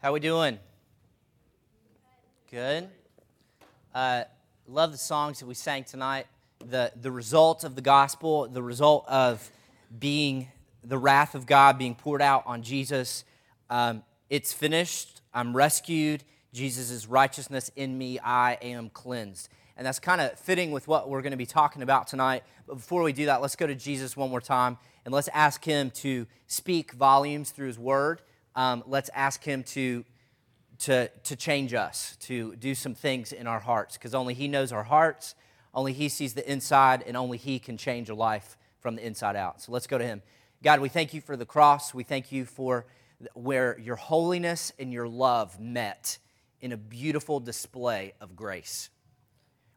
How are we doing? Good. Uh, love the songs that we sang tonight. The the result of the gospel, the result of being the wrath of God being poured out on Jesus. Um, it's finished. I'm rescued. Jesus' righteousness in me. I am cleansed. And that's kind of fitting with what we're going to be talking about tonight. But before we do that, let's go to Jesus one more time and let's ask him to speak volumes through his word. Um, let's ask him to, to, to change us, to do some things in our hearts, because only he knows our hearts, only he sees the inside, and only he can change a life from the inside out. So let's go to him. God, we thank you for the cross. We thank you for where your holiness and your love met in a beautiful display of grace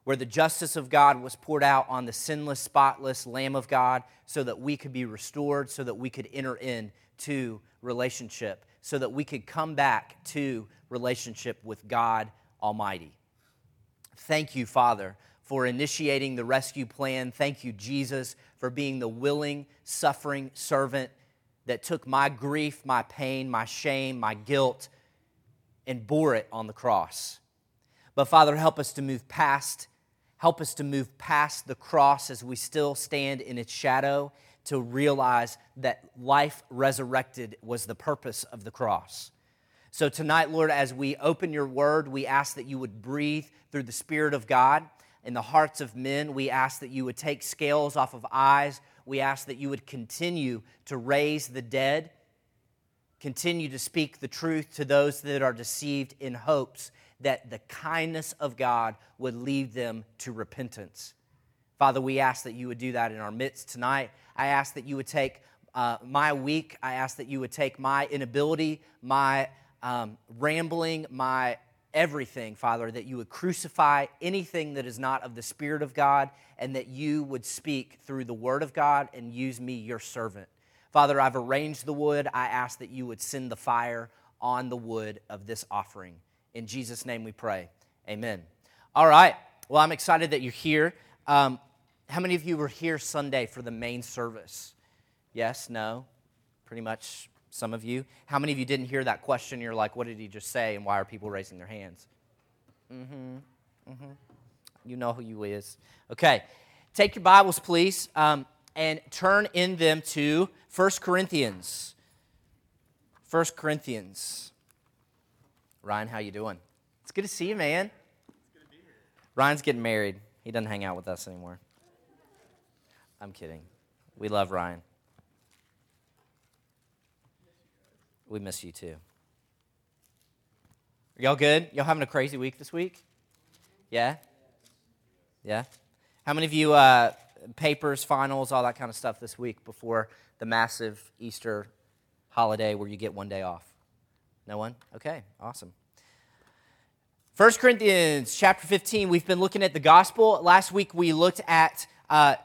where the justice of God was poured out on the sinless, spotless Lamb of God so that we could be restored, so that we could enter into relationship, so that we could come back to relationship with God Almighty. Thank you, Father, for initiating the rescue plan. Thank you, Jesus, for being the willing, suffering servant that took my grief, my pain, my shame, my guilt, and bore it on the cross. But Father, help us to move past Help us to move past the cross as we still stand in its shadow to realize that life resurrected was the purpose of the cross. So, tonight, Lord, as we open your word, we ask that you would breathe through the Spirit of God in the hearts of men. We ask that you would take scales off of eyes. We ask that you would continue to raise the dead, continue to speak the truth to those that are deceived in hopes that the kindness of God would lead them to repentance. Father, we ask that you would do that in our midst tonight. I ask that you would take uh, my week. I ask that you would take my inability, my um, rambling, my everything, Father, that you would crucify anything that is not of the Spirit of God, and that you would speak through the Word of God and use me, your servant. Father, I've arranged the wood. I ask that you would send the fire on the wood of this offering. In Jesus' name we pray. Amen. All right. Well, I'm excited that you're here. Um, how many of you were here Sunday for the main service? Yes, no? Pretty much some of you. How many of you didn't hear that question? You're like, what did he just say? And why are people raising their hands? Mm hmm. Mm hmm. You know who you is. Okay. Take your Bibles, please, um, and turn in them to 1 Corinthians. 1 Corinthians. Ryan, how you doing? It's good to see you, man. Ryan's getting married. He doesn't hang out with us anymore. I'm kidding. We love Ryan. We miss you too. Are y'all good? Y'all having a crazy week this week? Yeah? Yeah? How many of you, uh, papers, finals, all that kind of stuff this week before the massive Easter holiday where you get one day off? No one? Okay, awesome. 1 Corinthians chapter 15, we've been looking at the gospel. Last week we looked at, uh,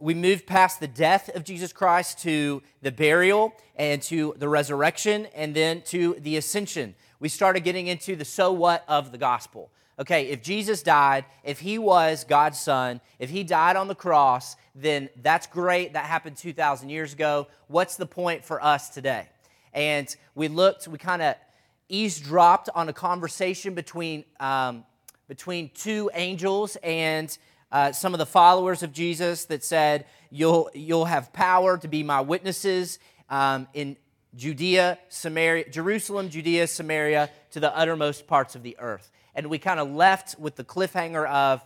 we moved past the death of Jesus Christ to the burial and to the resurrection and then to the ascension. We started getting into the so what of the gospel. Okay, if Jesus died, if he was God's son, if he died on the cross, then that's great. That happened 2,000 years ago. What's the point for us today? and we looked, we kind of eavesdropped on a conversation between, um, between two angels and uh, some of the followers of Jesus that said, You'll, you'll have power to be my witnesses um, in Judea, Samaria, Jerusalem, Judea, Samaria, to the uttermost parts of the earth. And we kind of left with the cliffhanger of,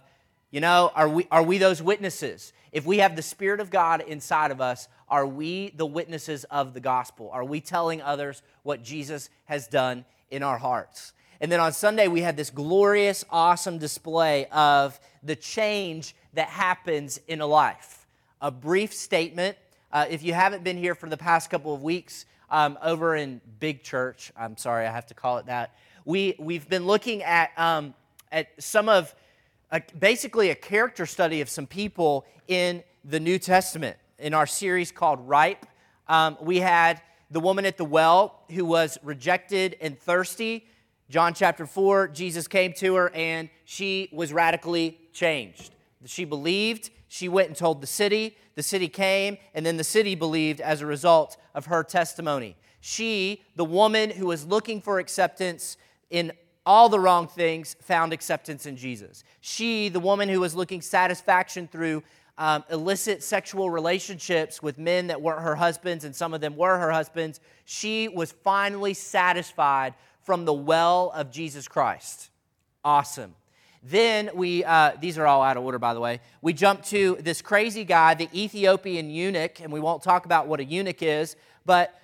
you know, are we, are we those witnesses? If we have the Spirit of God inside of us, are we the witnesses of the gospel? Are we telling others what Jesus has done in our hearts? And then on Sunday, we had this glorious, awesome display of the change that happens in a life. A brief statement. Uh, if you haven't been here for the past couple of weeks, um, over in Big Church, I'm sorry, I have to call it that, we, we've been looking at, um, at some of a, basically a character study of some people in the New Testament. In our series called Ripe, um, we had the woman at the well who was rejected and thirsty. John chapter 4, Jesus came to her and she was radically changed. She believed, she went and told the city, the city came, and then the city believed as a result of her testimony. She, the woman who was looking for acceptance in all the wrong things, found acceptance in Jesus. She, the woman who was looking satisfaction through um, illicit sexual relationships with men that weren't her husbands, and some of them were her husbands, she was finally satisfied from the well of Jesus Christ. Awesome. Then we, uh, these are all out of order, by the way. We jump to this crazy guy, the Ethiopian eunuch, and we won't talk about what a eunuch is, but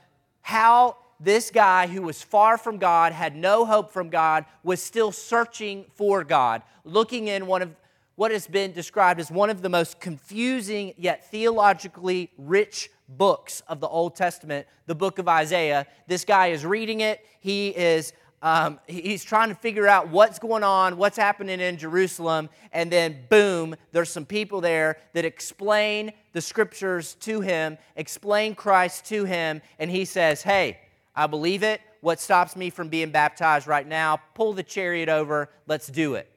how this guy who was far from God, had no hope from God, was still searching for God, looking in one of what has been described as one of the most confusing yet theologically rich books of the Old Testament, the book of Isaiah. This guy is reading it. He is um, he's trying to figure out what's going on, what's happening in Jerusalem, and then boom, there's some people there that explain the scriptures to him, explain Christ to him, and he says, Hey, I believe it. What stops me from being baptized right now? Pull the chariot over, let's do it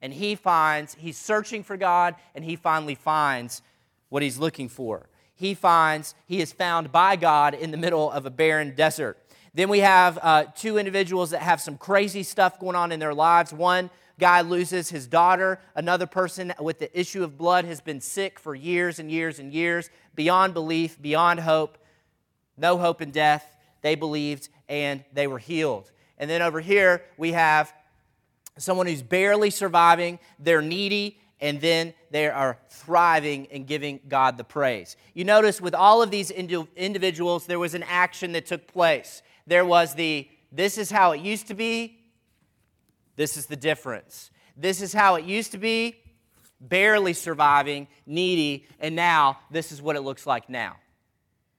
and he finds, he's searching for God, and he finally finds what he's looking for. He finds, he is found by God in the middle of a barren desert. Then we have uh, two individuals that have some crazy stuff going on in their lives. One guy loses his daughter. Another person with the issue of blood has been sick for years and years and years, beyond belief, beyond hope. No hope in death. They believed and they were healed. And then over here, we have someone who's barely surviving, they're needy, and then they are thriving and giving God the praise. You notice with all of these individuals, there was an action that took place. There was the, this is how it used to be, this is the difference. This is how it used to be, barely surviving, needy, and now this is what it looks like now.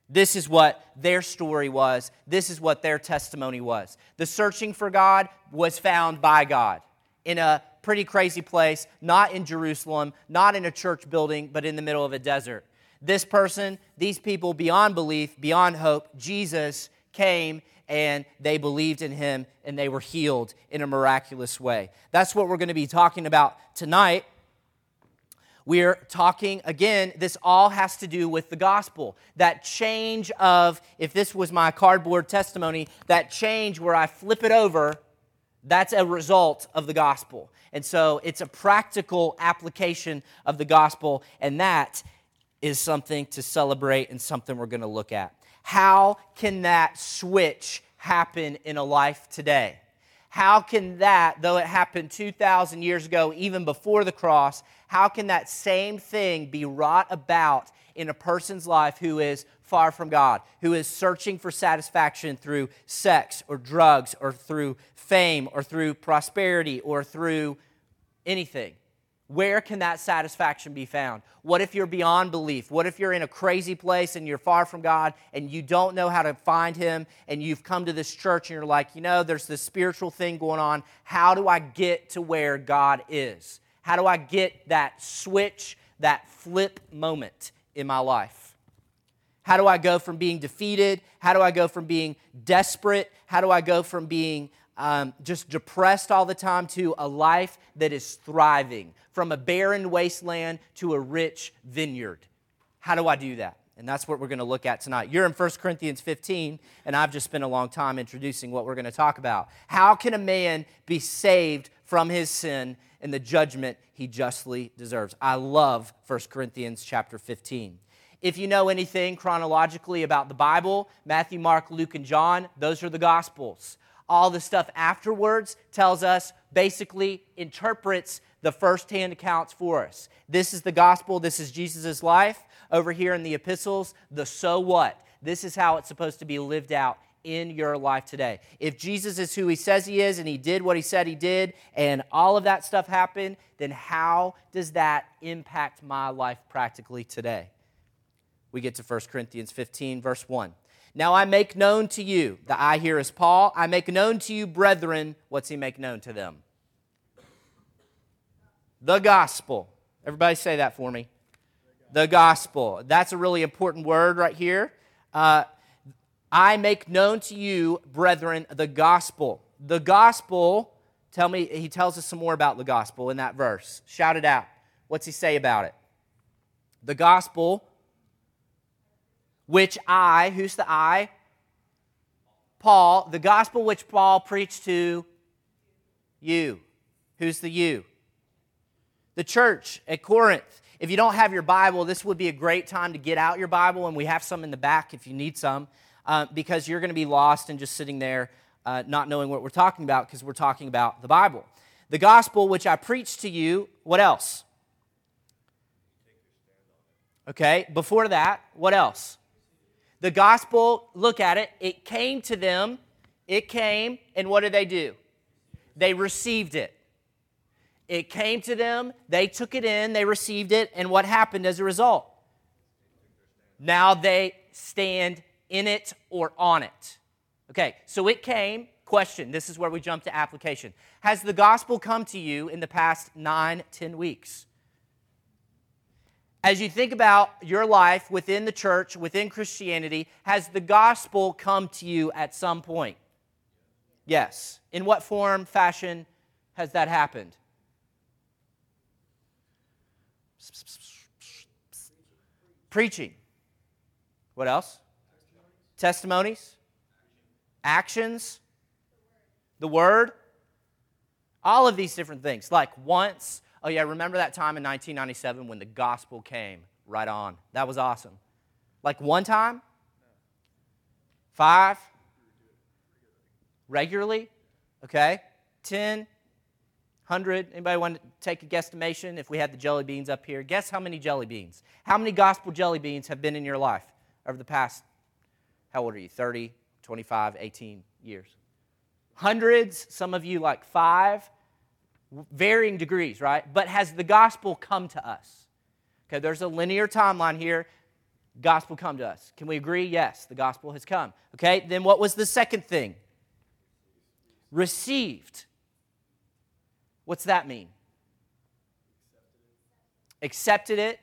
This is what their story was. This is what their testimony was. The searching for God was found by God in a pretty crazy place, not in Jerusalem, not in a church building, but in the middle of a desert. This person, these people, beyond belief, beyond hope, Jesus came and they believed in him and they were healed in a miraculous way. That's what we're going to be talking about tonight. We're talking again, this all has to do with the gospel. That change of, if this was my cardboard testimony, that change where I flip it over that's a result of the gospel. And so it's a practical application of the gospel, and that is something to celebrate and something we're going to look at. How can that switch happen in a life today? How can that, though it happened 2,000 years ago, even before the cross, how can that same thing be wrought about in a person's life who is far from God, who is searching for satisfaction through sex or drugs or through fame or through prosperity or through anything. Where can that satisfaction be found? What if you're beyond belief? What if you're in a crazy place and you're far from God and you don't know how to find Him and you've come to this church and you're like, you know, there's this spiritual thing going on. How do I get to where God is? How do I get that switch, that flip moment in my life? How do I go from being defeated? How do I go from being desperate? How do I go from being um, just depressed all the time to a life that is thriving? From a barren wasteland to a rich vineyard. How do I do that? And that's what we're going to look at tonight. You're in 1 Corinthians 15, and I've just spent a long time introducing what we're going to talk about. How can a man be saved from his sin and the judgment he justly deserves? I love 1 Corinthians chapter 15. If you know anything chronologically about the Bible, Matthew, Mark, Luke, and John, those are the Gospels. All the stuff afterwards tells us, basically interprets the first-hand accounts for us. This is the gospel, this is Jesus' life. Over here in the epistles, the so what. This is how it's supposed to be lived out in your life today. If Jesus is who he says he is and he did what he said he did and all of that stuff happened, then how does that impact my life practically today? we get to 1 Corinthians 15, verse 1. Now I make known to you, the I here is Paul, I make known to you, brethren, what's he make known to them? The gospel. Everybody say that for me. The gospel. That's a really important word right here. Uh, I make known to you, brethren, the gospel. The gospel, tell me, he tells us some more about the gospel in that verse. Shout it out. What's he say about it? The gospel which I, who's the I? Paul, the gospel which Paul preached to you. Who's the you? The church at Corinth. If you don't have your Bible, this would be a great time to get out your Bible, and we have some in the back if you need some, uh, because you're going to be lost and just sitting there uh, not knowing what we're talking about because we're talking about the Bible. The gospel which I preached to you, what else? Okay, before that, what else? The gospel, look at it, it came to them, it came, and what did they do? They received it. It came to them, they took it in, they received it, and what happened as a result? Now they stand in it or on it. Okay, so it came. Question this is where we jump to application. Has the gospel come to you in the past nine, ten weeks? As you think about your life within the church, within Christianity, has the gospel come to you at some point? Yes. In what form, fashion has that happened? Preaching. What else? Testimonies. Actions. The word. All of these different things. Like once, Oh, yeah, remember that time in 1997 when the gospel came? Right on. That was awesome. Like one time? Five? Regularly? Okay. 10? 100? Anybody want to take a guesstimation if we had the jelly beans up here? Guess how many jelly beans? How many gospel jelly beans have been in your life over the past, how old are you? 30, 25, 18 years? Hundreds, some of you like five varying degrees, right? But has the gospel come to us? Okay, there's a linear timeline here. Gospel come to us. Can we agree? Yes, the gospel has come. Okay, then what was the second thing? Received. What's that mean? Accepted it.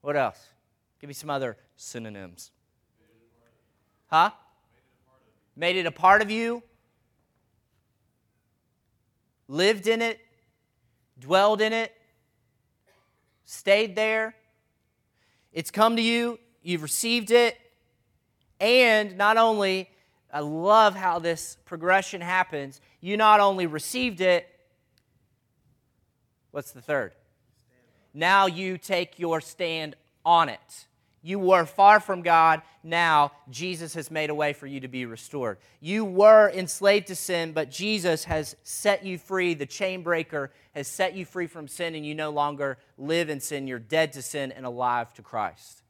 What else? Give me some other synonyms. Huh? Made it a part of you lived in it, dwelled in it, stayed there. It's come to you, you've received it, and not only, I love how this progression happens, you not only received it, what's the third? Now you take your stand on it. You were far from God. Now Jesus has made a way for you to be restored. You were enslaved to sin, but Jesus has set you free. The chain breaker has set you free from sin, and you no longer live in sin. You're dead to sin and alive to Christ.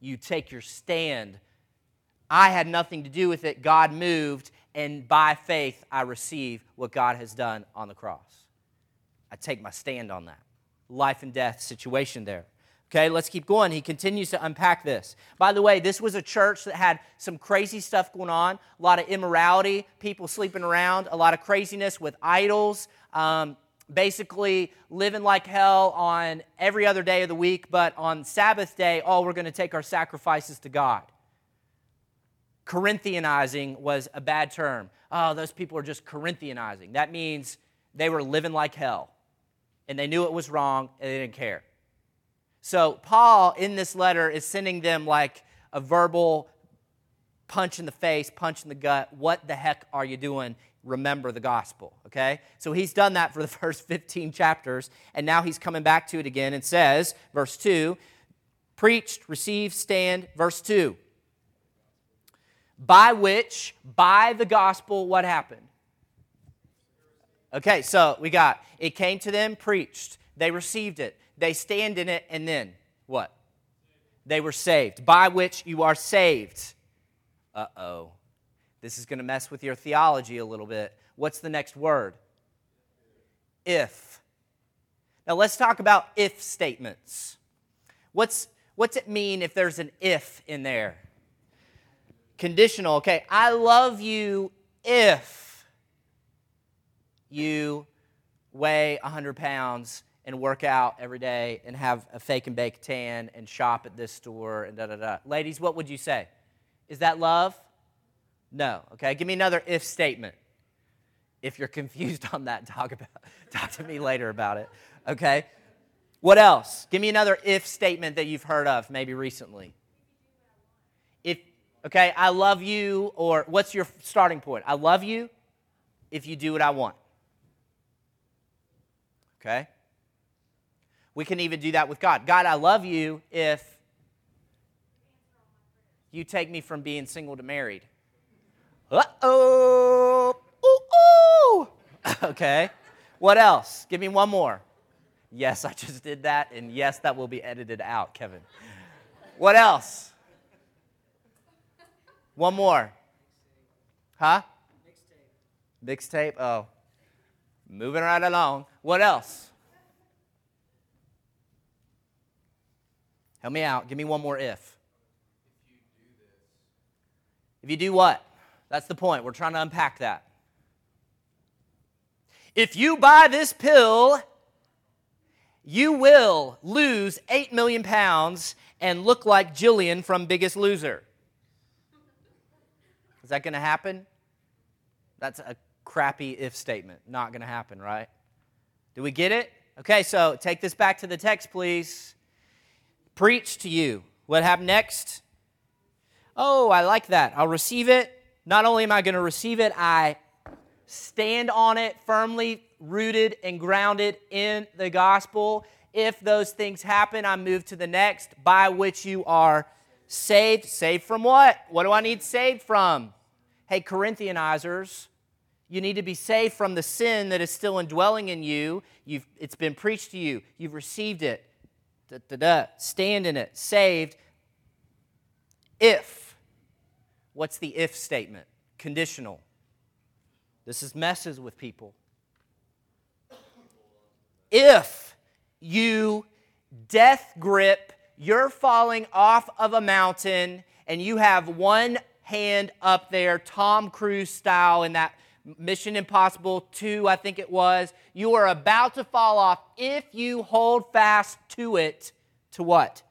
You take your stand. I had nothing to do with it. God moved, and by faith, I receive what God has done on the cross. I take my stand on that. Life and death situation there. Okay, let's keep going. He continues to unpack this. By the way, this was a church that had some crazy stuff going on, a lot of immorality, people sleeping around, a lot of craziness with idols, um, basically living like hell on every other day of the week, but on Sabbath day, oh, we're going to take our sacrifices to God. Corinthianizing was a bad term. Oh, those people are just Corinthianizing. That means they were living like hell, and they knew it was wrong, and they didn't care. So, Paul in this letter is sending them like a verbal punch in the face, punch in the gut. What the heck are you doing? Remember the gospel, okay? So he's done that for the first 15 chapters, and now he's coming back to it again and says, verse 2, preached, received, stand. Verse 2, by which, by the gospel, what happened? Okay, so we got it came to them, preached, they received it, they stand in it, and then what? They were saved, by which you are saved. Uh oh. This is going to mess with your theology a little bit. What's the next word? If. Now let's talk about if statements. What's, what's it mean if there's an if in there? Conditional, okay. I love you if you weigh 100 pounds and work out every day and have a fake and bake tan and shop at this store and da da da. Ladies, what would you say? Is that love? No. Okay, give me another if statement. If you're confused on that, talk about talk to me later about it. Okay? What else? Give me another if statement that you've heard of maybe recently. If Okay, I love you, or what's your starting point? I love you if you do what I want. Okay? We can even do that with God. God, I love you if you take me from being single to married. Uh oh. Ooh, ooh. okay. What else? Give me one more. Yes, I just did that. And yes, that will be edited out, Kevin. What else? One more. Huh? Mixtape. Mixtape? Oh. Moving right along. What else? Help me out. Give me one more if. If you do what? That's the point. We're trying to unpack that. If you buy this pill, you will lose 8 million pounds and look like Jillian from Biggest Loser. Is that going to happen? That's a crappy if statement. Not going to happen, right? Do we get it? Okay, so take this back to the text, please. Preach to you. What happened next? Oh, I like that. I'll receive it. Not only am I going to receive it, I stand on it firmly rooted and grounded in the gospel. If those things happen, I move to the next, by which you are saved. Saved from what? What do I need saved from? Hey, Corinthianizers, you need to be saved from the sin that is still indwelling in you. You've, it's been preached to you, you've received it. Da, da, da. Stand in it, saved. If What's the if statement? Conditional. This is messes with people. If you death grip, you're falling off of a mountain and you have one hand up there, Tom Cruise style, in that Mission Impossible 2, I think it was. You are about to fall off if you hold fast to it. To what?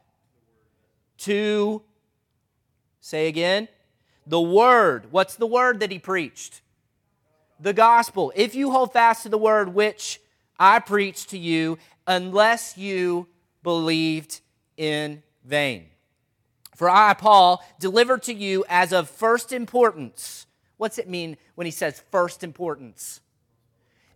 To, say again, the word. What's the word that he preached? The gospel. If you hold fast to the word which I preached to you, unless you believed in vain. For I, Paul, delivered to you as of first importance. What's it mean when he says first importance?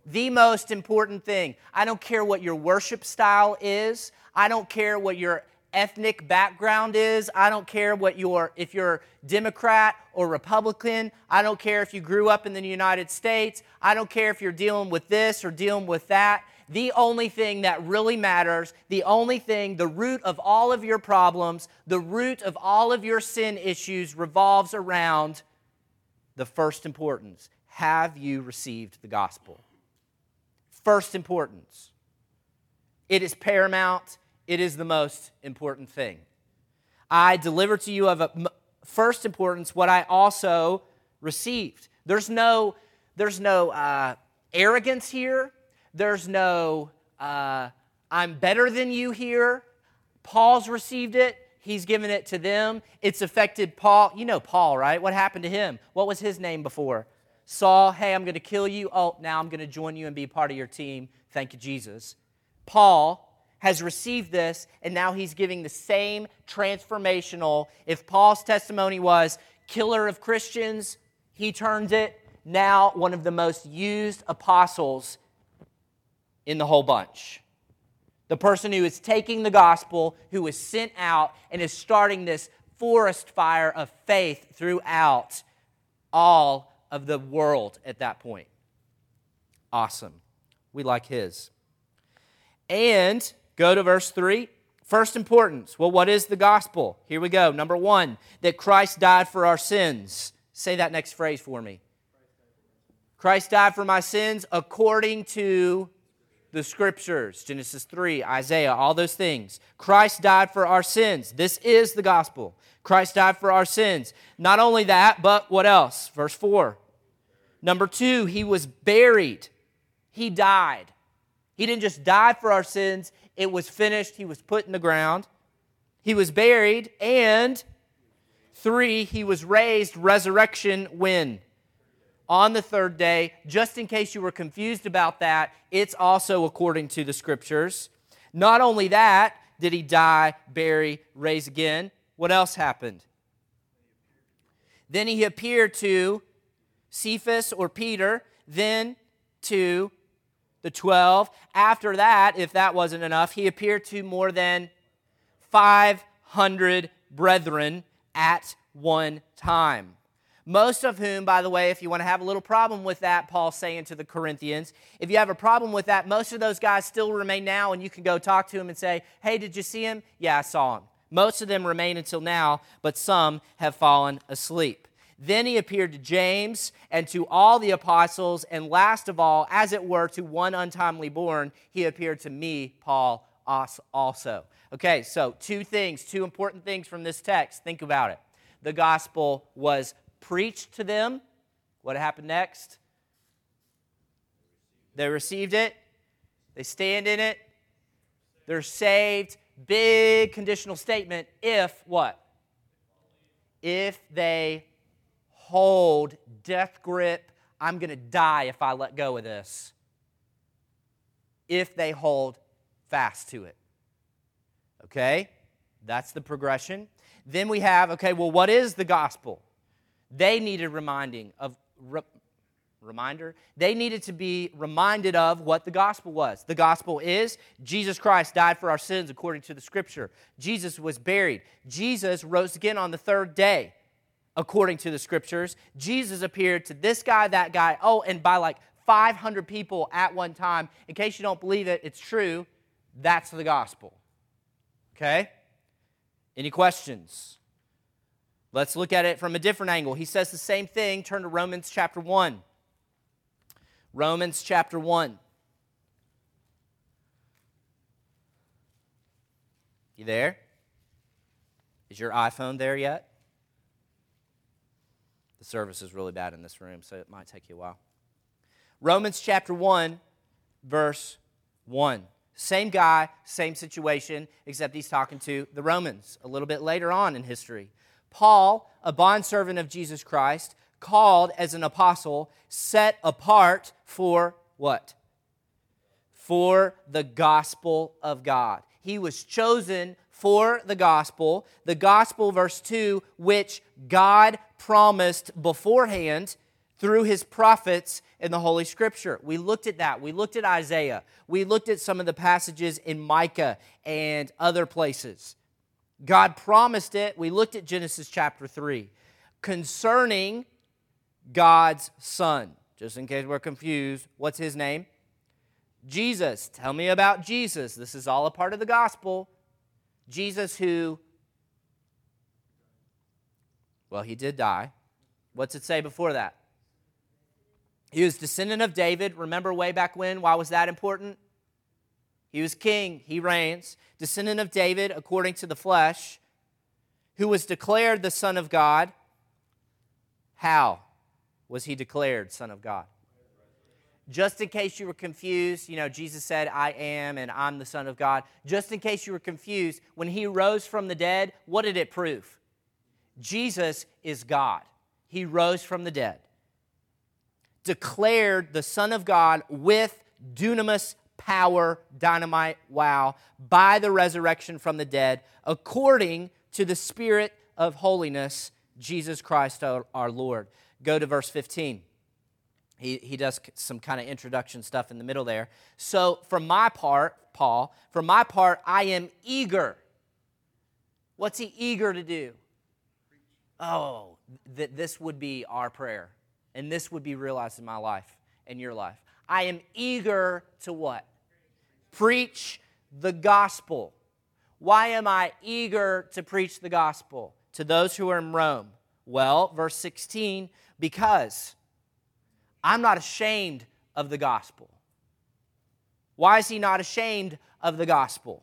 The most important thing. I don't care what your worship style is. I don't care what your ethnic background is. I don't care what your if you're Democrat or Republican. I don't care if you grew up in the United States. I don't care if you're dealing with this or dealing with that. The only thing that really matters, the only thing, the root of all of your problems, the root of all of your sin issues revolves around the first importance. Have you received the gospel? First importance. It is paramount it is the most important thing. I deliver to you of a first importance what I also received. There's no, there's no uh, arrogance here. There's no uh, I'm better than you here. Paul's received it. He's given it to them. It's affected Paul. You know Paul, right? What happened to him? What was his name before? Saul, hey, I'm going to kill you. Oh, now I'm going to join you and be part of your team. Thank you, Jesus. Paul has received this, and now he's giving the same transformational. If Paul's testimony was killer of Christians, he turns it now one of the most used apostles in the whole bunch. The person who is taking the gospel, who is sent out, and is starting this forest fire of faith throughout all of the world at that point. Awesome. We like his. And Go to verse 3. First importance. Well, what is the gospel? Here we go. Number one, that Christ died for our sins. Say that next phrase for me. Christ died for my sins according to the scriptures. Genesis 3, Isaiah, all those things. Christ died for our sins. This is the gospel. Christ died for our sins. Not only that, but what else? Verse 4. Number two, he was buried. He died. He didn't just die for our sins, it was finished. He was put in the ground. He was buried. And three, he was raised. Resurrection when? On the third day. Just in case you were confused about that, it's also according to the scriptures. Not only that, did he die, bury, raise again. What else happened? Then he appeared to Cephas or Peter, then to the 12. After that, if that wasn't enough, he appeared to more than 500 brethren at one time. Most of whom, by the way, if you want to have a little problem with that, Paul's saying to the Corinthians, if you have a problem with that, most of those guys still remain now, and you can go talk to him and say, Hey, did you see him? Yeah, I saw him. Most of them remain until now, but some have fallen asleep. Then he appeared to James and to all the apostles, and last of all, as it were, to one untimely born, he appeared to me, Paul, also. Okay, so two things, two important things from this text. Think about it. The gospel was preached to them. What happened next? They received it, they stand in it, they're saved. Big conditional statement if what? If they hold death grip, I'm going to die if I let go of this. If they hold fast to it. Okay? That's the progression. Then we have, okay, well, what is the gospel? They needed reminding of re, reminder. They needed to be reminded of what the gospel was. The gospel is Jesus Christ died for our sins according to the scripture. Jesus was buried. Jesus rose again on the third day according to the scriptures. Jesus appeared to this guy, that guy. Oh, and by like 500 people at one time. In case you don't believe it, it's true. That's the gospel. Okay? Any questions? Let's look at it from a different angle. He says the same thing. Turn to Romans chapter 1. Romans chapter 1. You there? Is your iPhone there yet? The service is really bad in this room, so it might take you a while. Romans chapter 1, verse 1. Same guy, same situation, except he's talking to the Romans a little bit later on in history. Paul, a bondservant of Jesus Christ, called as an apostle, set apart for what? For the gospel of God. He was chosen for the gospel. The gospel, verse 2, which God promised beforehand through his prophets in the Holy Scripture. We looked at that. We looked at Isaiah. We looked at some of the passages in Micah and other places. God promised it. We looked at Genesis chapter 3 concerning God's Son. Just in case we're confused, what's his name? Jesus. Tell me about Jesus. This is all a part of the gospel. Jesus, who, well, he did die. What's it say before that? He was descendant of David. Remember way back when? Why was that important? He was king, he reigns, descendant of David according to the flesh, who was declared the Son of God. How was he declared Son of God? Just in case you were confused, you know, Jesus said, I am and I'm the Son of God. Just in case you were confused, when he rose from the dead, what did it prove? Jesus is God. He rose from the dead declared the Son of God with dunamis power, dynamite, wow, by the resurrection from the dead, according to the Spirit of holiness, Jesus Christ our Lord. Go to verse 15. He, he does some kind of introduction stuff in the middle there. So, for my part, Paul, for my part, I am eager. What's he eager to do? Oh, that this would be our prayer and this would be realized in my life and your life. I am eager to what? Preach the gospel. Why am I eager to preach the gospel to those who are in Rome? Well, verse 16, because I'm not ashamed of the gospel. Why is he not ashamed of the gospel?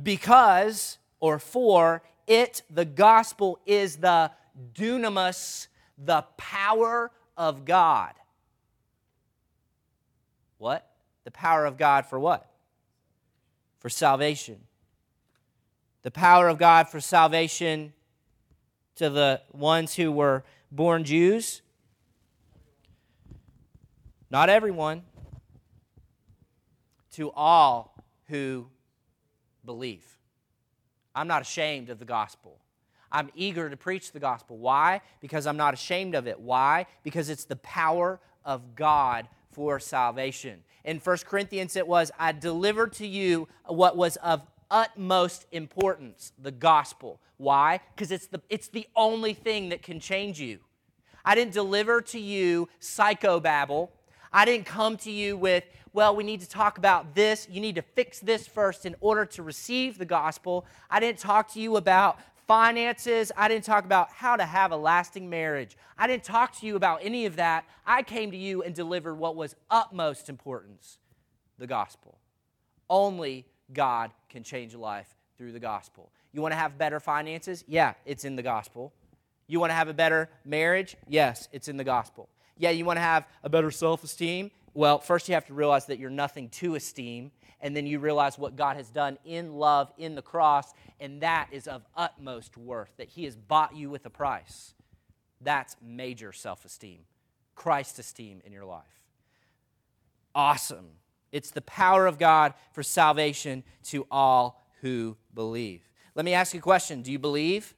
Because, or for, it, the gospel, is the dunamis the power of God. What? The power of God for what? For salvation. The power of God for salvation to the ones who were born Jews. Not everyone. To all who believe. I'm not ashamed of the gospel. I'm eager to preach the gospel. Why? Because I'm not ashamed of it. Why? Because it's the power of God for salvation. In 1 Corinthians, it was, I delivered to you what was of utmost importance the gospel. Why? Because it's the, it's the only thing that can change you. I didn't deliver to you psychobabble. I didn't come to you with, well, we need to talk about this. You need to fix this first in order to receive the gospel. I didn't talk to you about finances. I didn't talk about how to have a lasting marriage. I didn't talk to you about any of that. I came to you and delivered what was utmost importance the gospel. Only God can change life through the gospel. You want to have better finances? Yeah, it's in the gospel. You want to have a better marriage? Yes, it's in the gospel. Yeah, you want to have a better self esteem? Well, first you have to realize that you're nothing to esteem, and then you realize what God has done in love in the cross, and that is of utmost worth, that He has bought you with a price. That's major self esteem, Christ esteem in your life. Awesome. It's the power of God for salvation to all who believe. Let me ask you a question Do you believe?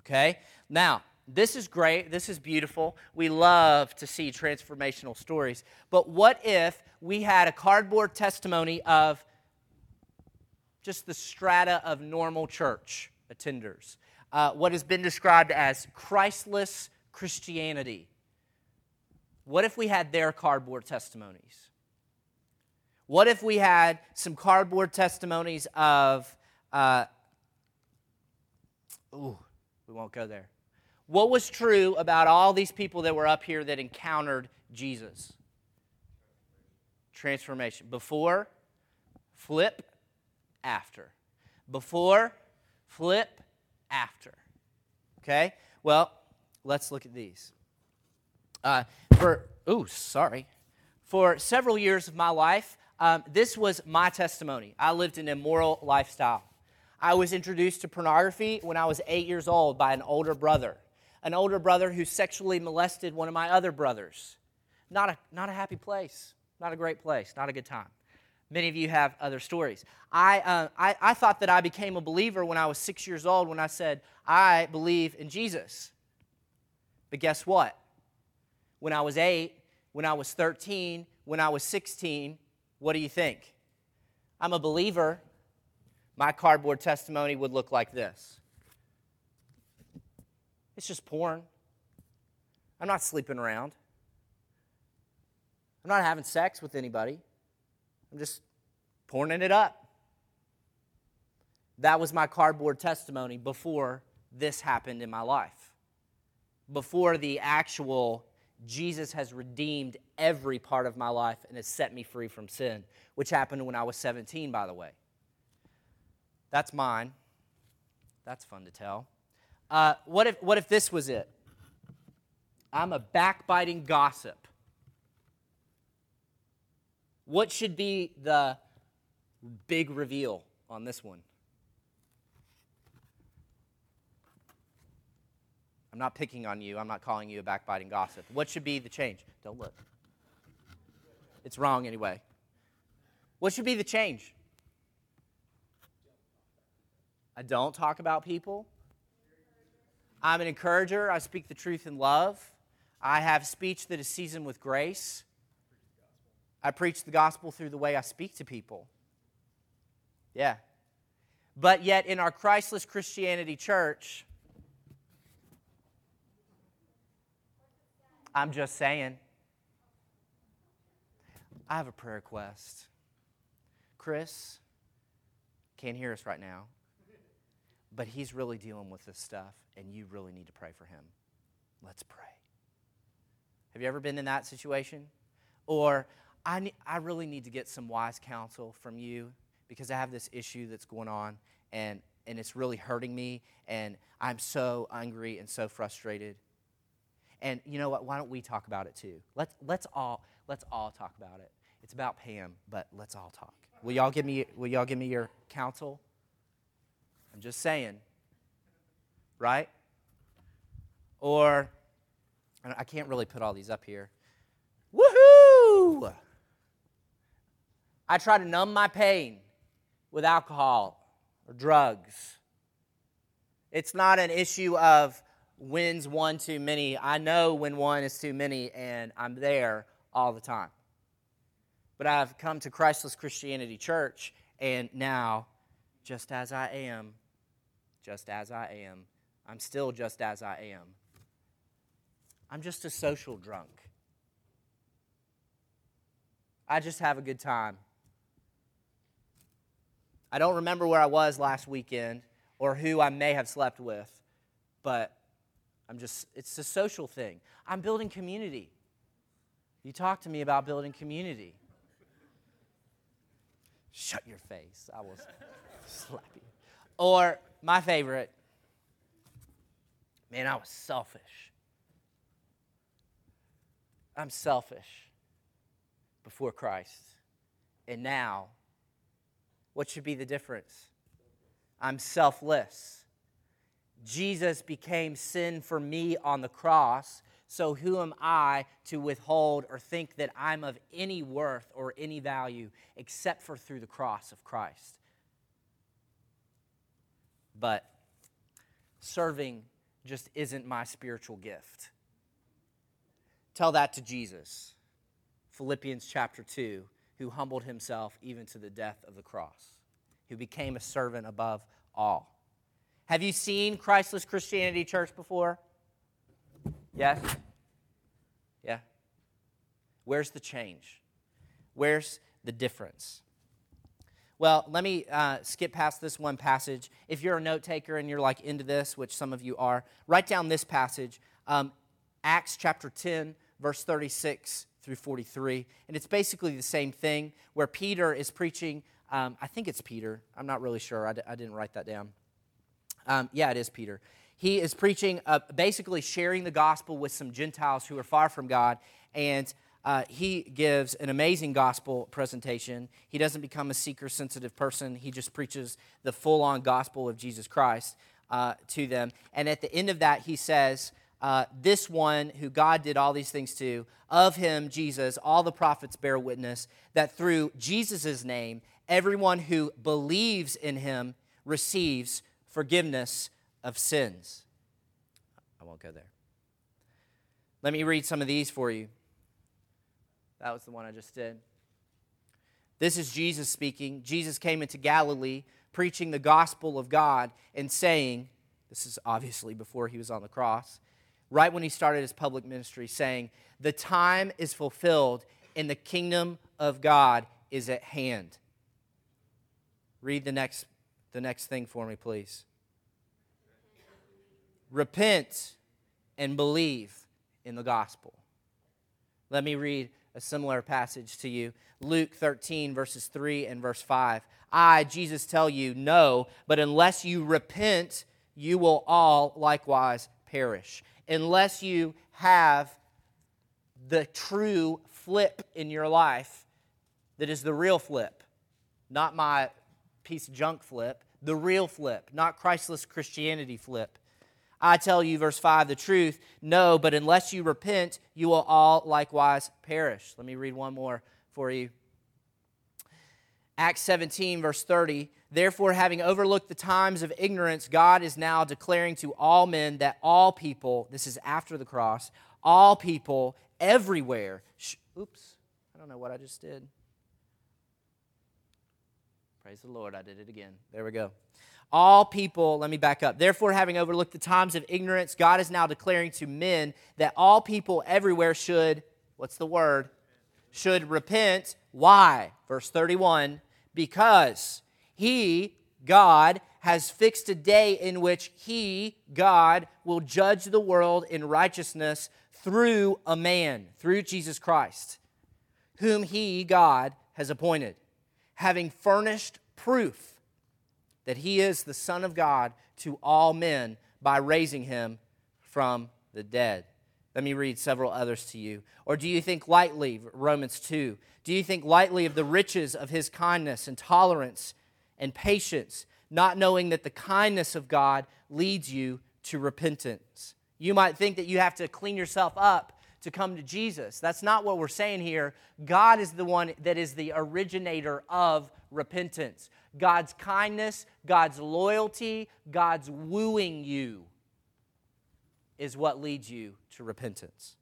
Okay. Now, this is great. This is beautiful. We love to see transformational stories. But what if we had a cardboard testimony of just the strata of normal church attenders? Uh, what has been described as Christless Christianity. What if we had their cardboard testimonies? What if we had some cardboard testimonies of, uh, ooh, we won't go there. What was true about all these people that were up here that encountered Jesus? Transformation. Before, flip, after. Before, flip, after. Okay? Well, let's look at these. Uh, for, ooh, sorry. For several years of my life, um, this was my testimony. I lived an immoral lifestyle. I was introduced to pornography when I was eight years old by an older brother, an older brother who sexually molested one of my other brothers. Not a, not a happy place, not a great place, not a good time. Many of you have other stories. I, uh, I, I thought that I became a believer when I was six years old when I said, I believe in Jesus. But guess what? When I was eight, when I was 13, when I was 16, what do you think? I'm a believer, my cardboard testimony would look like this it's just porn. I'm not sleeping around. I'm not having sex with anybody. I'm just porning it up. That was my cardboard testimony before this happened in my life. Before the actual Jesus has redeemed every part of my life and has set me free from sin, which happened when I was 17, by the way. That's mine. That's fun to tell. Uh, what, if, what if this was it? I'm a backbiting gossip. What should be the big reveal on this one? I'm not picking on you. I'm not calling you a backbiting gossip. What should be the change? Don't look. It's wrong anyway. What should be the change? I don't talk about people. I'm an encourager. I speak the truth in love. I have speech that is seasoned with grace. I preach the gospel through the way I speak to people. Yeah. But yet, in our Christless Christianity church, I'm just saying. I have a prayer request. Chris can't hear us right now, but he's really dealing with this stuff, and you really need to pray for him. Let's pray. Have you ever been in that situation? Or, I, ne- I really need to get some wise counsel from you because I have this issue that's going on, and, and it's really hurting me, and I'm so angry and so frustrated. And you know what? Why don't we talk about it too? Let's, let's, all, let's all talk about it. It's about Pam, but let's all talk. Will y'all give me, will y'all give me your counsel? I'm just saying. Right? Or, I can't really put all these up here. Woohoo! I try to numb my pain with alcohol or drugs. It's not an issue of when's one too many. I know when one is too many, and I'm there all the time. But I've come to Christless Christianity Church, and now, just as I am, just as I am, I'm still just as I am. I'm just a social drunk. I just have a good time. I don't remember where I was last weekend or who I may have slept with, but I'm just, it's a social thing. I'm building community. You talk to me about building community. Shut your face. I will slap you. Or my favorite, man, I was selfish. I'm selfish before Christ. And now, what should be the difference? I'm selfless. Jesus became sin for me on the cross. So, who am I to withhold or think that I'm of any worth or any value except for through the cross of Christ? But serving just isn't my spiritual gift. Tell that to Jesus. Philippians chapter 2, who humbled himself even to the death of the cross, who became a servant above all. Have you seen Christless Christianity Church before? Yes? Yeah. Where's the change? Where's the difference? Well, let me uh, skip past this one passage. If you're a note taker and you're like into this, which some of you are, write down this passage um, Acts chapter 10, verse 36 through 43. And it's basically the same thing where Peter is preaching. Um, I think it's Peter. I'm not really sure. I d- I didn't write that down. Um, yeah, it is Peter. He is preaching, uh, basically sharing the gospel with some Gentiles who are far from God. And uh, he gives an amazing gospel presentation. He doesn't become a seeker sensitive person, he just preaches the full on gospel of Jesus Christ uh, to them. And at the end of that, he says, uh, This one who God did all these things to, of him, Jesus, all the prophets bear witness that through Jesus' name, everyone who believes in him receives forgiveness of sins. I won't go there. Let me read some of these for you. That was the one I just did. This is Jesus speaking. Jesus came into Galilee preaching the gospel of God and saying, this is obviously before he was on the cross, right when he started his public ministry, saying, The time is fulfilled and the kingdom of God is at hand. Read the next, the next thing for me, please. Repent and believe in the gospel. Let me read a similar passage to you. Luke 13, verses 3 and verse 5. I, Jesus, tell you, no, but unless you repent, you will all likewise perish. Unless you have the true flip in your life that is the real flip, not my piece of junk flip, the real flip, not Christless Christianity flip. I tell you, verse 5, the truth, no, but unless you repent, you will all likewise perish. Let me read one more for you. Acts 17, verse 30. Therefore, having overlooked the times of ignorance, God is now declaring to all men that all people, this is after the cross, all people everywhere. Sh- oops, I don't know what I just did. Praise the Lord, I did it again. There we go all people, let me back up. Therefore, having overlooked the times of ignorance, God is now declaring to men that all people everywhere should, what's the word? Should repent. Why? Verse 31 because he, God, has fixed a day in which he, God, will judge the world in righteousness through a man, through Jesus Christ, whom he, God, has appointed, having furnished proof that he is the Son of God to all men by raising him from the dead. Let me read several others to you. Or do you think lightly, Romans 2, do you think lightly of the riches of his kindness and tolerance and patience, not knowing that the kindness of God leads you to repentance? You might think that you have to clean yourself up to come to Jesus. That's not what we're saying here. God is the one that is the originator of repentance. God's kindness, God's loyalty, God's wooing you is what leads you to repentance.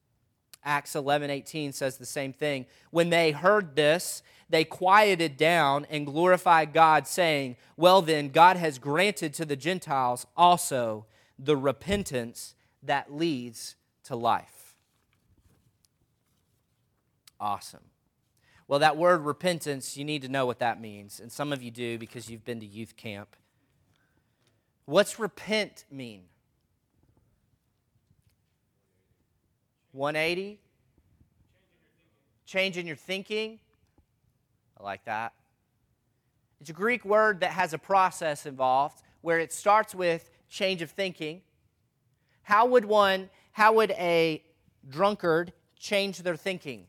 Acts 11 18 says the same thing. When they heard this, they quieted down and glorified God, saying, Well, then, God has granted to the Gentiles also the repentance that leads to life. Awesome. Well, that word repentance, you need to know what that means. And some of you do because you've been to youth camp. What's repent mean? 180? Change in your thinking. I like that. It's a Greek word that has a process involved where it starts with change of thinking. How would one, how would a drunkard change their thinking?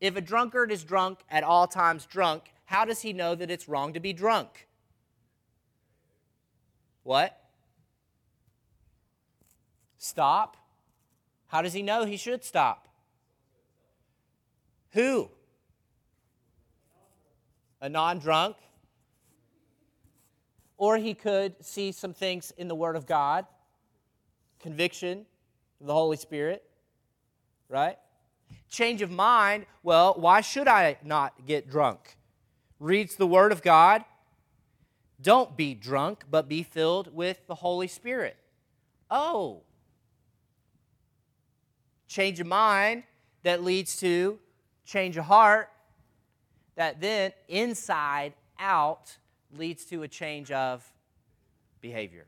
If a drunkard is drunk at all times drunk, how does he know that it's wrong to be drunk? What? Stop. How does he know he should stop? Who? A non drunk. Or he could see some things in the Word of God, conviction the Holy Spirit, right? Change of mind, well, why should I not get drunk? Reads the Word of God. Don't be drunk, but be filled with the Holy Spirit. Oh, change of mind that leads to change of heart that then inside out leads to a change of behavior.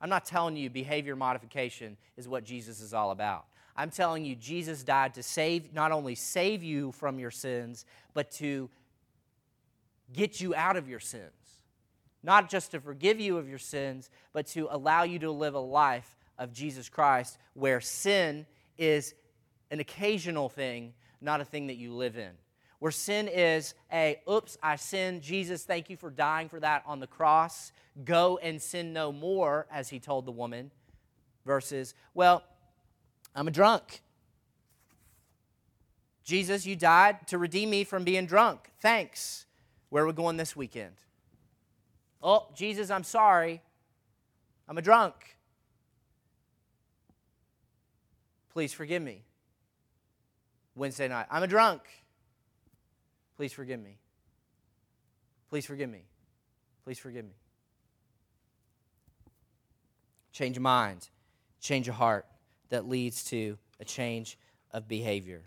I'm not telling you behavior modification is what Jesus is all about. I'm telling you Jesus died to save not only save you from your sins, but to get you out of your sins. Not just to forgive you of your sins, but to allow you to live a life of Jesus Christ where sin is an occasional thing, not a thing that you live in. Where sin is a, oops, I sinned. Jesus, thank you for dying for that on the cross. Go and sin no more, as he told the woman. Versus, well, I'm a drunk. Jesus, you died to redeem me from being drunk. Thanks. Where are we going this weekend? Oh, Jesus, I'm sorry. I'm a drunk. Please forgive me. Wednesday night, I'm a drunk. Please forgive me. Please forgive me. Please forgive me. Change your mind, change your heart that leads to a change of behavior.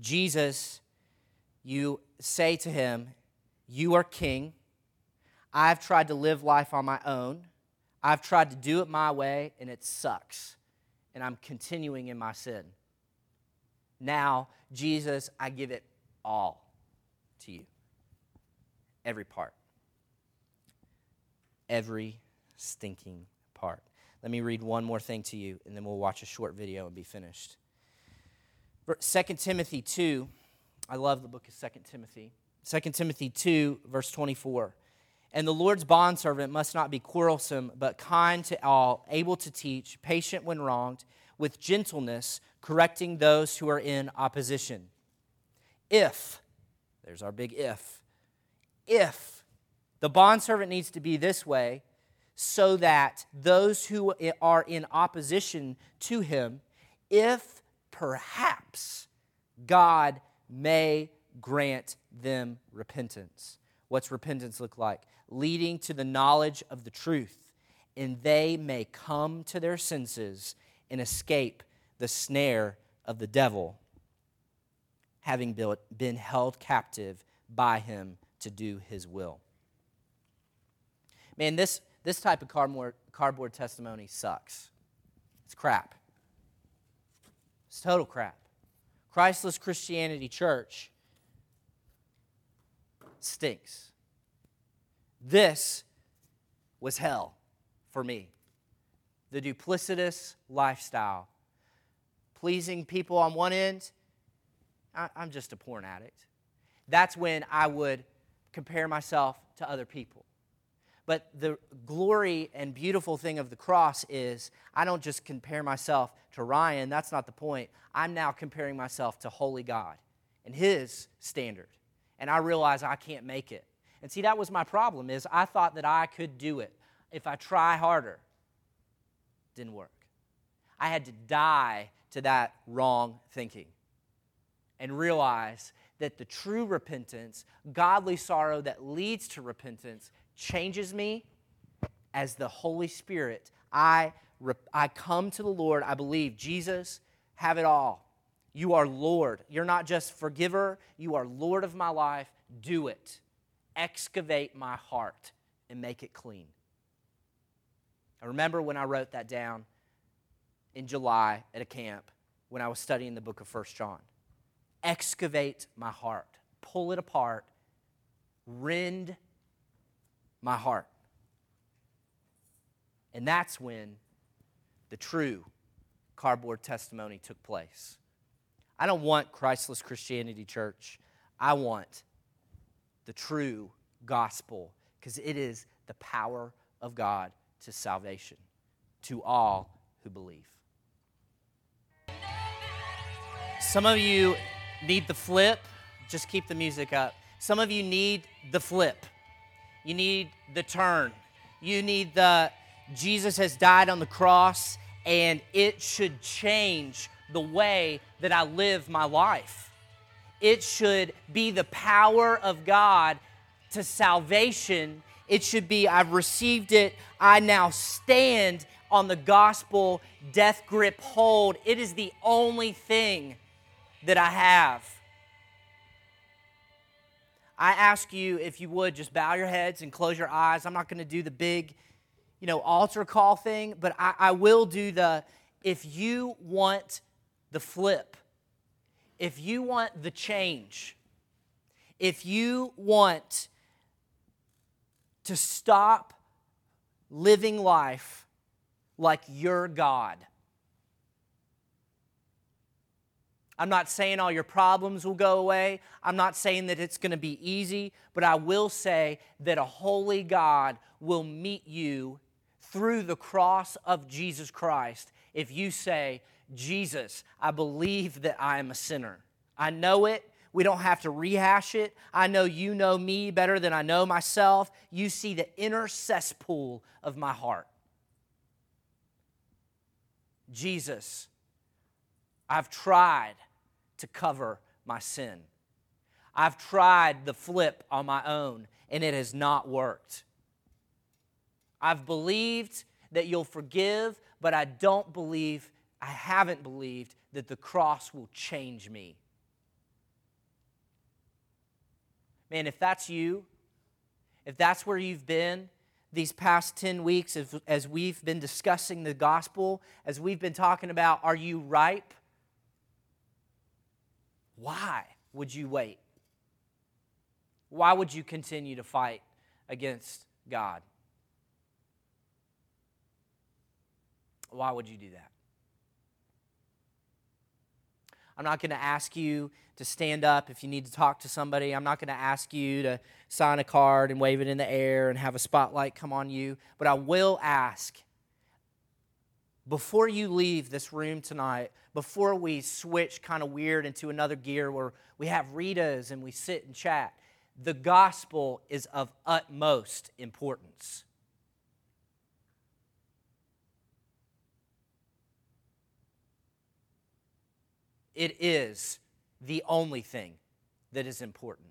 Jesus, you say to him, You are king. I've tried to live life on my own. I've tried to do it my way, and it sucks and I'm continuing in my sin. Now, Jesus, I give it all to you. Every part. Every stinking part. Let me read one more thing to you, and then we'll watch a short video and be finished. 2 Timothy 2, I love the book of 2 Timothy. 2 Timothy 2, verse 24. And the Lord's bondservant must not be quarrelsome, but kind to all, able to teach, patient when wronged, with gentleness, correcting those who are in opposition. If, there's our big if, if the bondservant needs to be this way, so that those who are in opposition to him, if perhaps God may grant them repentance. What's repentance look like? leading to the knowledge of the truth, and they may come to their senses and escape the snare of the devil, having been held captive by him to do his will. Man, this, this type of cardboard, cardboard testimony sucks. It's crap. It's total crap. Christless Christianity Church stinks. This was hell for me. The duplicitous lifestyle. Pleasing people on one end, I, am just a porn addict. That's when I would compare myself to other people. But the glory and beautiful thing of the cross is I don't just compare myself to Ryan. That's not the point. I'm now comparing myself to holy God and his standard. And I realize I can't make it. And see, that was my problem is I thought that I could do it if I try harder. Didn't work. I had to die to that wrong thinking and realize that the true repentance, godly sorrow that leads to repentance, changes me as the Holy Spirit. I, I come to the Lord. I believe, Jesus, have it all. You are Lord. You're not just forgiver, you are Lord of my life. Do it. Excavate my heart and make it clean. I remember when I wrote that down in July at a camp when I was studying the book of First John. Excavate my heart, pull it apart, rend my heart. And that's when the true cardboard testimony took place. I don't want Christless Christianity, church. I want the true gospel because it is the power of God to salvation to all who believe. Some of you need the flip. Just keep the music up. Some of you need the flip. You need the turn. You need the Jesus has died on the cross and it should change the way that I live my life. It should be the power of God to salvation. It should be, I've received it. I now stand on the gospel death grip hold. It is the only thing that I have. I ask you, if you would, just bow your heads and close your eyes. I'm not going to do the big, you know, altar call thing, but I, I will do the if you want the flip, if you want the change, if you want to stop living life like your God I'm not saying all your problems will go away. I'm not saying that it's going to be easy, but I will say that a holy God will meet you through the cross of Jesus Christ if you say, Jesus, I believe that I am a sinner. I know it. We don't have to rehash it. I know you know me better than I know myself. You see the inner cesspool of my heart. Jesus, I've tried to cover my sin. I've tried the flip on my own, and it has not worked. I've believed that you'll forgive, but I don't believe, I haven't believed that the cross will change me. Man, if that's you, if that's where you've been these past 10 weeks as, as we've been discussing the gospel, as we've been talking about, are you ripe? Why would you wait? Why would you continue to fight against God? Why would you do that? I'm not going to ask you to stand up if you need to talk to somebody. I'm not going to ask you to sign a card and wave it in the air and have a spotlight come on you. But I will ask before you leave this room tonight, before we switch kind of weird into another gear where we have Ritas and we sit and chat, the gospel is of utmost importance. It is the only thing that is important.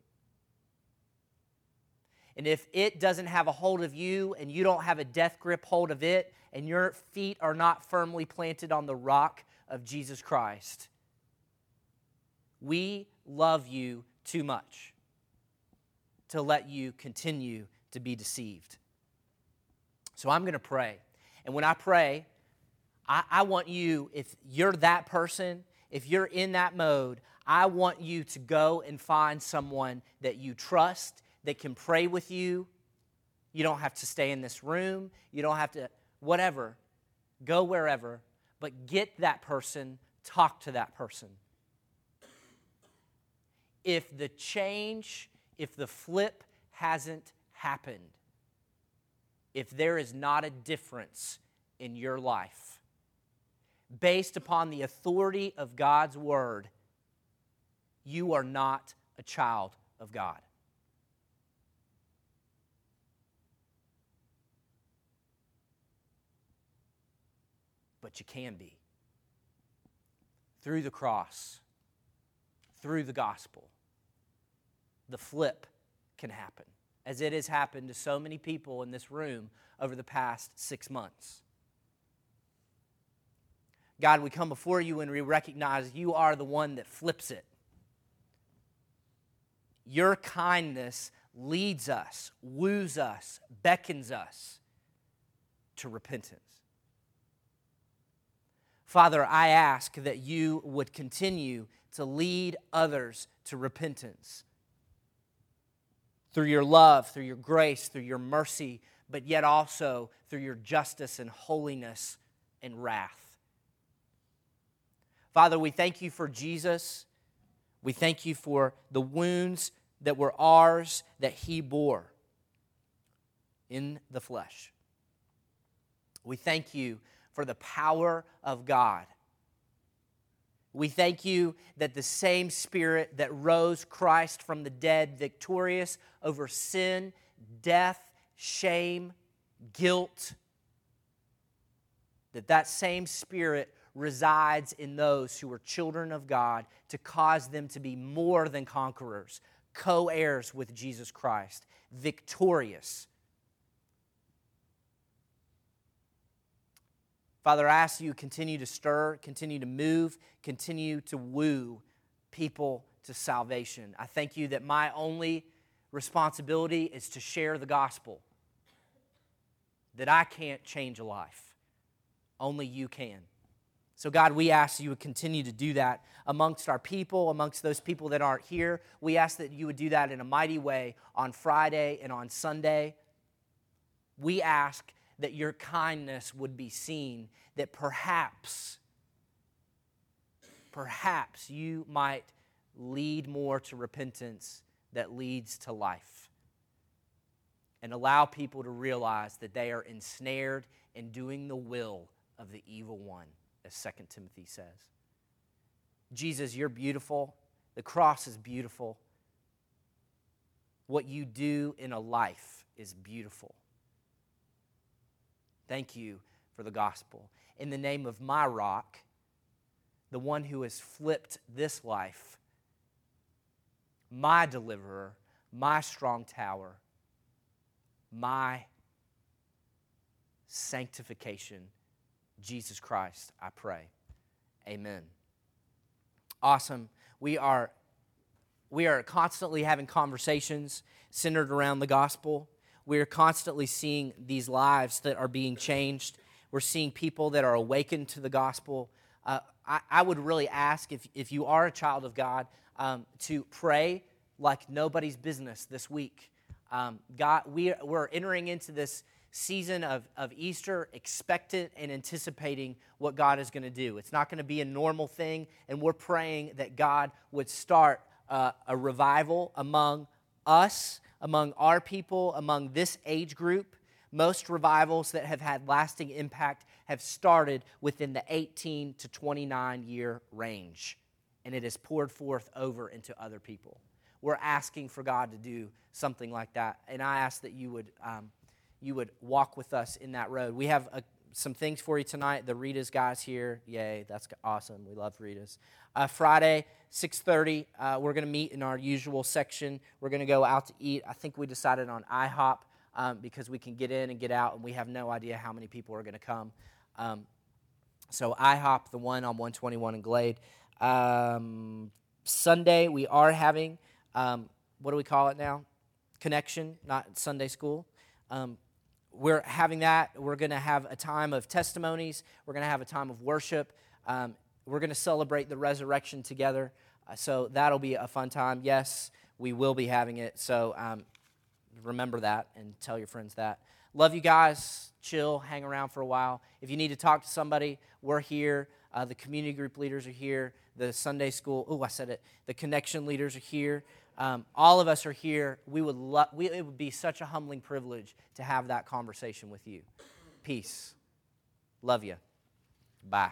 And if it doesn't have a hold of you and you don't have a death grip hold of it, and your feet are not firmly planted on the rock of Jesus Christ, we love you too much to let you continue to be deceived. So I'm going to pray. And when I pray, I, I, want you, if you're that person, if you're in that mode, I want you to go and find someone that you trust that can pray with you. You don't have to stay in this room. You don't have to, whatever. Go wherever, but get that person, talk to that person. If the change, if the flip hasn't happened, if there is not a difference in your life based upon the authority of God's word, you are not a child of God. But you can be through the cross, through the gospel. The flip can happen, as it has happened to so many people in this room over the past six months. God, we come before you and we recognize you are the one that flips it. Your kindness leads us, woos us, beckons us to repentance. Father, I ask that you would continue to lead others to repentance through your love, through your grace, through your mercy, but yet also through your justice and holiness and wrath. Father, we thank you for Jesus. We thank you for the wounds that were ours that he bore in the flesh. We thank you for the power of God. We thank you that the same Spirit that rose Christ from the dead, victorious over sin, death, shame, guilt, that that same Spirit resides in those who are children of God to cause them to be more than conquerors, co heirs with Jesus Christ, victorious. Father, I ask you continue to stir, continue to move, continue to woo people to salvation. I thank you that my only responsibility is to share the gospel, that I can't change a life, only you can. So, God, we ask you would continue to do that amongst our people, amongst those people that aren't here. We ask that you would do that in a mighty way on Friday and on Sunday. We ask that your kindness would be seen, that perhaps, perhaps you might lead more to repentance that leads to life. And allow people to realize that they are ensnared in doing the will of the evil one as 2 Timothy says. Jesus, you're beautiful. The cross is beautiful. What you do in a life is beautiful. Thank you for the gospel. In the name of my rock, the one who has flipped this life, my deliverer, my strong tower, my sanctification Jesus Christ, I pray. Amen. Awesome. We are we are constantly having conversations centered around the gospel. We are constantly seeing these lives that are being changed. We're seeing people that are awakened to the gospel. Uh, I, I, would really ask if, if you are a child of God um, to pray like nobody's business this week. Um, God, we, we're entering into this season of, of Easter expectant and anticipating what God is going to do. It's not going to be a normal thing, and we're praying that God would start uh, a revival among us, among our people, among this age group. Most revivals that have had lasting impact have started within the 18 to 29 year range, and it has poured forth over into other people. We're asking for God to do something like that, and I ask that you would. Um, you would walk with us in that road. We have a, some things for you tonight. The Rita's guys here. Yay, that's awesome. We love Rita's. Uh, Friday, 6.30, uh, we're going to meet in our usual section. We're going to go out to eat. I think we decided on IHOP um, because we can get in and get out, and we have no idea how many people are going to come. Um, so IHOP, the one on 121 in Glade. Um, Sunday, we are having, um, what do we call it now? Connection, not Sunday school. Um, we're having that. We're going to have a time of testimonies. We're going to have a time of worship. Um, we're going to celebrate the resurrection together. Uh, so that'll be a fun time. Yes, we will be having it. So um, remember that and tell your friends that. Love you guys. Chill, hang around for a while. If you need to talk to somebody, we're here. Uh, the community group leaders are here. The Sunday school, oh, I said it. The connection leaders are here. Um, all of us are here. We would lo- we, it would be such a humbling privilege to have that conversation with you. Peace. Love you. Bye.